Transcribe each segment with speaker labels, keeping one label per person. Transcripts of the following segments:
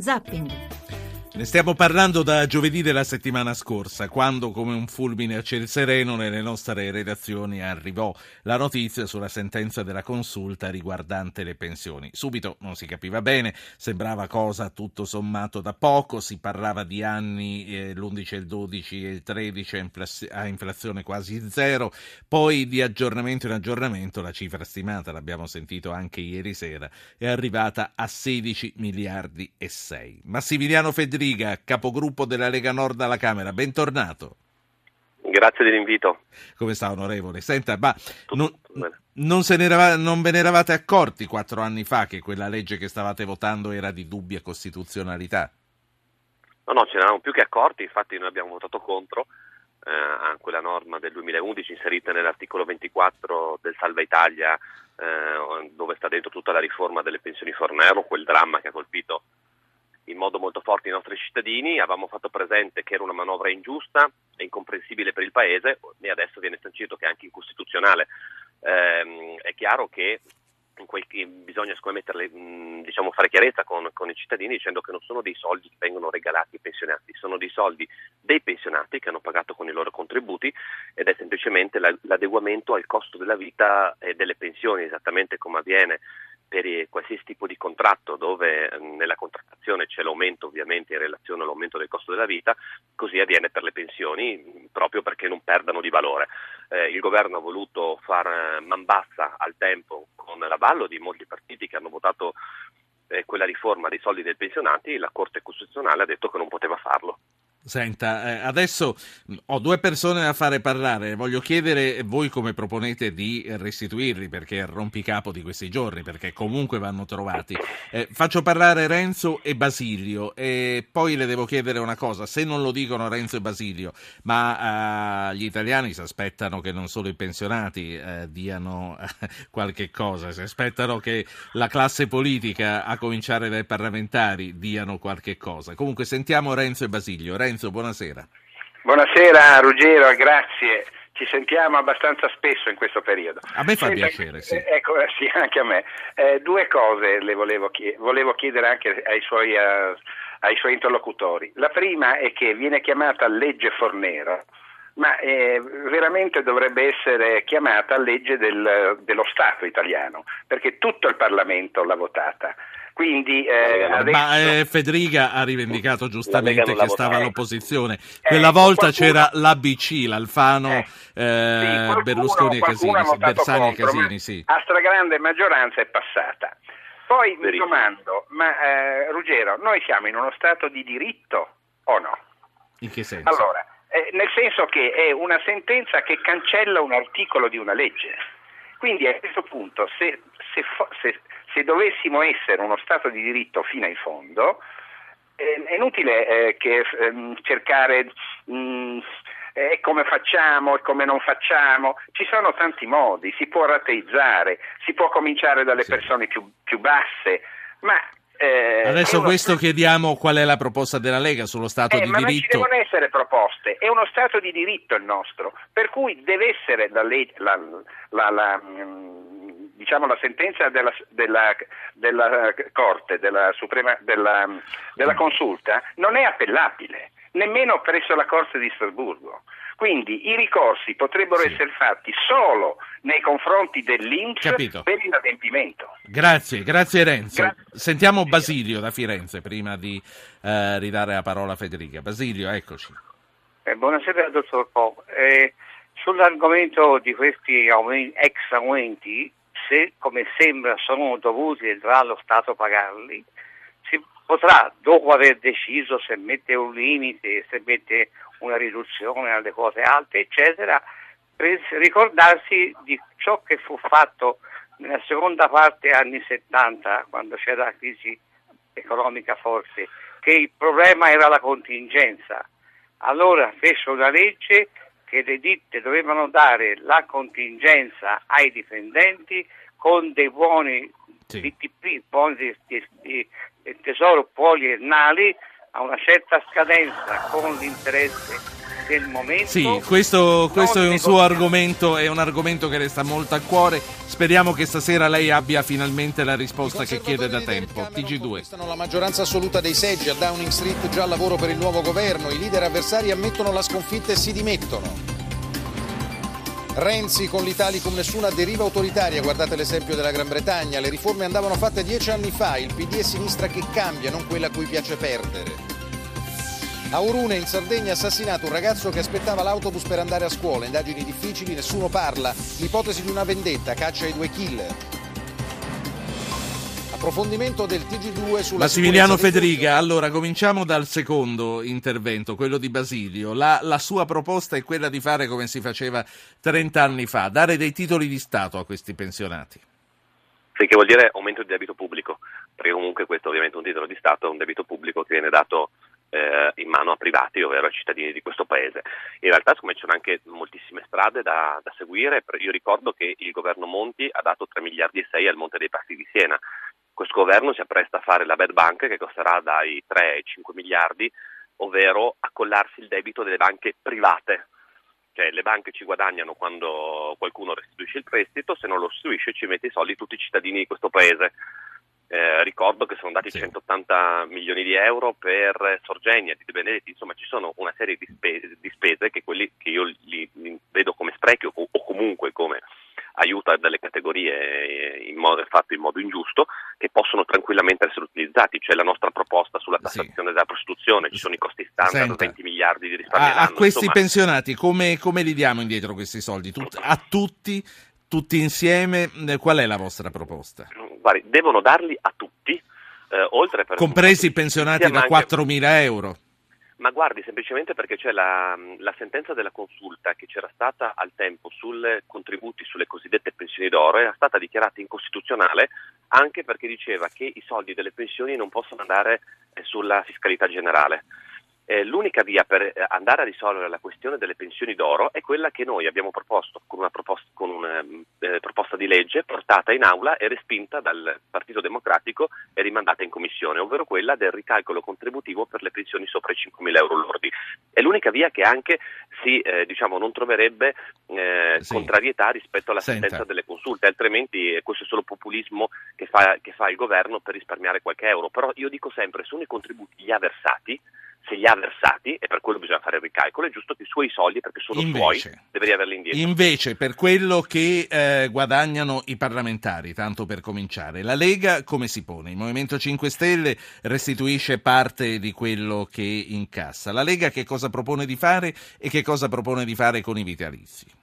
Speaker 1: Zapping.
Speaker 2: Ne stiamo parlando da giovedì della settimana scorsa, quando come un fulmine a ciel sereno nelle nostre redazioni arrivò la notizia sulla sentenza della consulta riguardante le pensioni. Subito non si capiva bene, sembrava cosa tutto sommato da poco, si parlava di anni, eh, l'11, il 12 e il 13 a inflazione quasi zero, poi di aggiornamento in aggiornamento la cifra stimata, l'abbiamo sentito anche ieri sera, è arrivata a 16 miliardi e 6. Massimiliano Federico Riga, capogruppo della Lega Nord alla Camera. Bentornato.
Speaker 3: Grazie dell'invito.
Speaker 2: Come sta onorevole? Senta, ma non, non, era, non, ve ne eravate accorti quattro anni fa che quella legge che stavate votando era di dubbia costituzionalità?
Speaker 3: No, no, ce ne eravamo più che accorti, infatti noi abbiamo votato contro eh, a quella norma del 2011 inserita nell'articolo 24 del Salva Italia eh, dove sta dentro tutta la riforma delle pensioni Fornero, quel dramma che ha colpito modo molto forte i nostri cittadini, avevamo fatto presente che era una manovra ingiusta e incomprensibile per il Paese e adesso viene sancito che è anche incostituzionale. Eh, è chiaro che quel, bisogna metterle, diciamo, fare chiarezza con, con, i cittadini dicendo che non sono dei soldi che vengono regalati ai pensionati, sono dei soldi dei pensionati che hanno pagato con i loro contributi ed è semplicemente l'adeguamento al costo della vita e delle pensioni, esattamente come avviene per qualsiasi tipo di contratto dove nella contrattazione c'è l'aumento ovviamente in relazione all'aumento del costo della vita, così avviene per le pensioni proprio perché non perdano di valore. Eh, il governo ha voluto far man bassa al tempo con l'avallo di molti partiti che hanno votato eh, quella riforma dei soldi dei pensionati, la Corte Costituzionale ha detto che non poteva farlo.
Speaker 2: Senta, eh, adesso ho due persone da fare parlare, voglio chiedere voi come proponete di restituirli perché è il rompicapo di questi giorni, perché comunque vanno trovati. Eh, faccio parlare Renzo e Basilio e poi le devo chiedere una cosa, se non lo dicono Renzo e Basilio, ma eh, gli italiani si aspettano che non solo i pensionati eh, diano qualche cosa, si aspettano che la classe politica, a cominciare dai parlamentari, diano qualche cosa. Comunque sentiamo Renzo e Basilio. Renzo, Lorenzo, buonasera.
Speaker 4: Buonasera Ruggero, grazie. Ci sentiamo abbastanza spesso in questo periodo.
Speaker 2: A me fa Senta, piacere, sì.
Speaker 4: Eh, ecco, eh, sì, anche a me. Eh, due cose le volevo, chied- volevo chiedere anche ai suoi, uh, ai suoi, interlocutori. La prima è che viene chiamata legge Fornero, ma eh, veramente dovrebbe essere chiamata legge del, dello Stato italiano, perché tutto il Parlamento l'ha votata. Quindi, eh, adesso...
Speaker 2: Ma eh, Federica ha rivendicato giustamente che stava all'opposizione. Quella eh, volta qualcuno... c'era l'ABC, l'Alfano, eh, eh, sì, qualcuno, Berlusconi e Casini, Bersani e Casini. Sì.
Speaker 4: A stragrande maggioranza è passata. Poi mi domando, ma eh, Ruggero, noi siamo in uno Stato di diritto o no?
Speaker 2: In che senso?
Speaker 4: Allora, eh, nel senso che è una sentenza che cancella un articolo di una legge. Quindi a questo punto, se, se, se, se dovessimo essere uno Stato di diritto fino in fondo, eh, è inutile eh, che, ehm, cercare mh, mm, eh, come facciamo e come non facciamo, ci sono tanti modi, si può rateizzare, si può cominciare dalle sì. persone più, più, basse, ma...
Speaker 2: Eh, Adesso uno... questo chiediamo qual è la proposta della Lega sullo Stato
Speaker 4: eh,
Speaker 2: di ma diritto.
Speaker 4: Ma ci devono essere proposte, è uno Stato di diritto il nostro, per cui deve essere la, la, la, la mm, diciamo, la sentenza della, della, della Corte, della, Suprema, della, della Consulta, non è appellabile, nemmeno presso la Corte di Strasburgo. Quindi i ricorsi potrebbero sì. essere fatti solo nei confronti dell'Inps Capito. per l'inadempimento.
Speaker 2: Grazie, grazie Renzo. Grazie. Sentiamo Basilio da Firenze prima di eh, ridare la parola a Federica. Basilio, eccoci.
Speaker 5: Eh, buonasera dottor Po. Eh, sull'argomento di questi aumenti, ex aumenti, se come sembra sono dovuti e dovrà lo Stato pagarli, si potrà, dopo aver deciso se mette un limite, se mette una riduzione alle quote alte, eccetera, ricordarsi di ciò che fu fatto nella seconda parte anni 70, quando c'era la crisi economica forte, che il problema era la contingenza. Allora fece una legge che le ditte dovevano dare la contingenza ai dipendenti con dei buoni sì. BTP, buoni di, di, di tesoro poliennali a una certa scadenza con l'interesse se il momento...
Speaker 2: Sì, questo, questo è un suo argomento, è un argomento che le sta molto a cuore. Speriamo che stasera lei abbia finalmente la risposta che chiede da tempo. TG2.
Speaker 1: La maggioranza assoluta dei seggi a Downing Street già al lavoro per il nuovo governo. I leader avversari ammettono la sconfitta e si dimettono. Renzi con l'Italicum nessuna deriva autoritaria, guardate l'esempio della Gran Bretagna, le riforme andavano fatte dieci anni fa, il PD è sinistra che cambia, non quella a cui piace perdere. A Urune in Sardegna assassinato un ragazzo che aspettava l'autobus per andare a scuola, indagini difficili, nessuno parla, l'ipotesi di una vendetta, caccia ai due killer. Approfondimento del TG2 sulla
Speaker 2: Massimiliano Federica, allora cominciamo dal secondo intervento, quello di Basilio. La, la, sua proposta è quella di fare come si faceva 30 anni fa, dare dei titoli di Stato a questi pensionati.
Speaker 3: Sì, che vuol dire aumento di debito pubblico, perché comunque questo ovviamente è un titolo di Stato, è un debito pubblico che viene dato eh, in mano a privati, ovvero ai cittadini di questo paese. In realtà siccome ci sono anche moltissime strade da, da, seguire, io ricordo che il governo Monti ha dato 3 miliardi e 6 al Monte dei Passi di Siena, questo governo si appresta a fare la bad bank che costerà dai 3 ai 5 miliardi, ovvero accollarsi il debito delle banche private. Cioè le banche ci guadagnano quando qualcuno restituisce il prestito, se non lo restituisce ci mette i soldi tutti i cittadini di questo paese. Eh, ricordo che sono andati sì. 180 milioni di euro per Sorgenia, di Benedetti, insomma ci sono una serie di spese, di spese che, quelli, che io li, li vedo come sprechi o, o comunque come aiuta delle categorie in modo, fatto in modo ingiusto che possono tranquillamente essere utilizzati, cioè la nostra proposta sulla tassazione sì. della prostituzione, ci sono i costi standard, Senta, 20 miliardi di risparmio.
Speaker 2: A, a questi insomma... pensionati come, come, li diamo indietro questi soldi? Tut, a tutti, tutti insieme, eh, qual è la vostra proposta?
Speaker 3: Guardi, devono darli a tutti, eh, oltre per...
Speaker 2: Compresi i pensionati da 4.000 euro?
Speaker 3: Ma guardi, semplicemente perché c'è la, la, sentenza della consulta che c'era stata al tempo sui contributi sulle cosiddette pensioni d'oro era stata dichiarata incostituzionale anche perché diceva che i soldi delle pensioni non possono andare eh, sulla fiscalità generale. Eh, l'unica via per eh, andare a risolvere la questione delle pensioni d'oro è quella che noi abbiamo proposto con una proposta, con una, eh, proposta di legge portata in aula e respinta dal Partito Democratico e rimandata in commissione, ovvero quella del ricalcolo contributivo per le pensioni sopra i 5.000 euro lordi. È l'unica via che anche si, eh, diciamo, non troverebbe eh, sì. contrarietà rispetto alla Senta. sentenza delle consulte, altrimenti eh, questo è solo populismo che fa, che fa il governo per risparmiare qualche euro. Però io dico sempre, sono i contributi già versati se li ha versati, e per quello bisogna fare il ricalcolo, è giusto che i suoi soldi, perché sono invece, suoi, deve riaverli indietro.
Speaker 2: Invece, per quello che eh, guadagnano i parlamentari, tanto per cominciare, la Lega come si pone? Il Movimento 5 Stelle restituisce parte di quello che incassa. La Lega che cosa propone di fare e che cosa propone di fare con i vitalizi?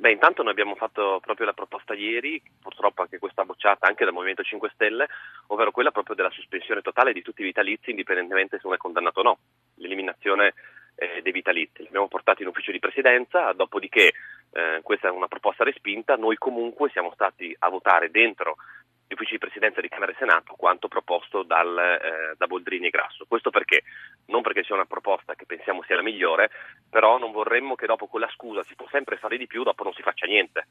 Speaker 3: Beh, intanto noi abbiamo fatto proprio la proposta ieri, purtroppo anche questa bocciata anche dal Movimento 5 Stelle, ovvero quella proprio della sospensione totale di tutti i vitalizi, indipendentemente se uno è condannato o no, l'eliminazione eh, dei vitalizi. Li abbiamo portati in ufficio di presidenza, dopodiché eh, questa è una proposta respinta, noi comunque siamo stati a votare dentro gli uffici di presidenza di Camera e Senato quanto proposto dal, eh, da Boldrini e Grasso. Questo perché? Non perché sia una proposta che pensiamo sia la migliore, però non vorremmo che dopo con la scusa si può sempre fare di più, dopo non si faccia niente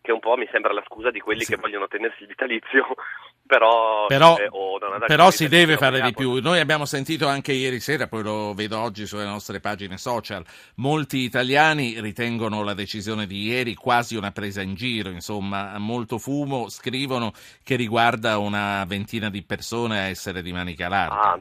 Speaker 3: che un po' mi sembra la scusa di quelli sì. che vogliono tenersi il vitalizio, però,
Speaker 2: però, eh, però si deve fare di più. Noi abbiamo sentito anche ieri sera, poi lo vedo oggi sulle nostre pagine social, molti italiani ritengono la decisione di ieri quasi una presa in giro, insomma, molto fumo, scrivono che riguarda una ventina di persone a essere di manica larga.
Speaker 3: Ah,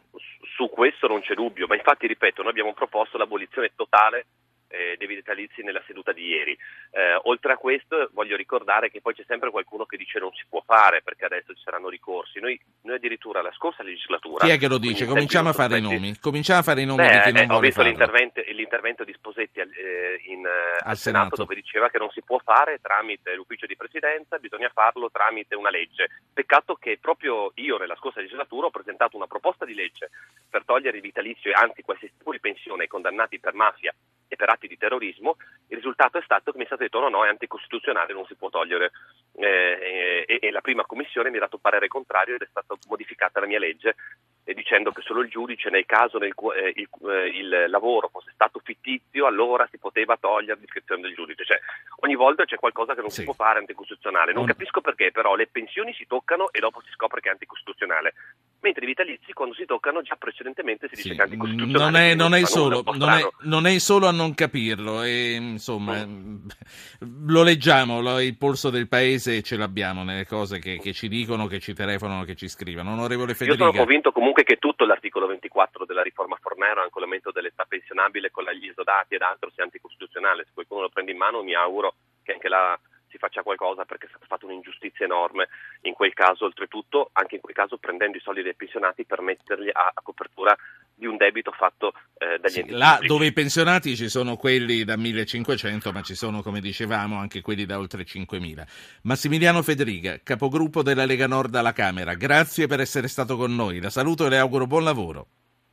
Speaker 3: su questo non c'è dubbio, ma infatti ripeto, noi abbiamo proposto l'abolizione totale eh, dei vitalizi nella seduta di ieri. Eh, oltre a questo voglio ricordare che poi c'è sempre qualcuno che dice non si può fare perché adesso ci saranno ricorsi. Noi, noi addirittura la scorsa legislatura...
Speaker 2: Chi è che lo dice? Cominciamo a fare i nomi. Cominciamo a fare i nomi Beh, di chi non eh,
Speaker 3: Ho visto l'intervento, l'intervento, di Sposetti al, eh, in, eh, al, al Senato, Senato dove diceva che non si può fare tramite l'ufficio di presidenza, bisogna farlo tramite una legge. Peccato che proprio io nella scorsa legislatura ho presentato una proposta di legge per togliere il vitalizio e anzi qualsiasi tipo di pensione ai condannati per mafia e per atti di terrorismo, il risultato è stato che mi è stato detto no, no, è anticostituzionale, non si può togliere. Eh, e, e, la prima commissione mi ha dato parere contrario ed è stata modificata la mia legge eh, dicendo che solo il giudice nel caso nel cui eh, il, eh, il, lavoro fosse stato fittizio allora si poteva togliere l'iscrizione del giudice. Cioè, ogni volta c'è qualcosa che non sì. si può fare anticostituzionale. Non capisco perché però le pensioni si toccano e dopo si scopre che è anticostituzionale. Mentre i vitalizi quando si toccano già precedentemente si dice
Speaker 2: Sì,
Speaker 3: che anticostituzionale.
Speaker 2: non è, non è solo, non è, non è solo a non capirlo, e, insomma, lo leggiamo, lo- il polso del paese ce l'abbiamo nelle cose che, che ci dicono, che ci telefonano, che ci scrivono. Onorevole
Speaker 3: Io sono
Speaker 2: Federica,
Speaker 3: convinto comunque che tutto l'articolo 24 della riforma Fornero, anche l'aumento dell'età pensionabile con gli esodati ed altro, sia anticostituzionale. Se qualcuno lo prende in mano mi auguro che anche là si faccia qualcosa perché è stata fatta un'ingiustizia enorme in quel caso, oltretutto anche in quel caso prendendo i soldi dei pensionati per metterli a, a copertura di un debito fatto eh, dagli
Speaker 2: sì,
Speaker 3: enti
Speaker 2: là
Speaker 3: pubblici.
Speaker 2: dove i pensionati ci sono quelli da 1500, ma ci sono, come dicevamo, anche quelli da oltre 5000. Massimiliano Federica, capogruppo della Lega Nord alla Camera, grazie per essere stato con noi. La saluto e le auguro buon lavoro.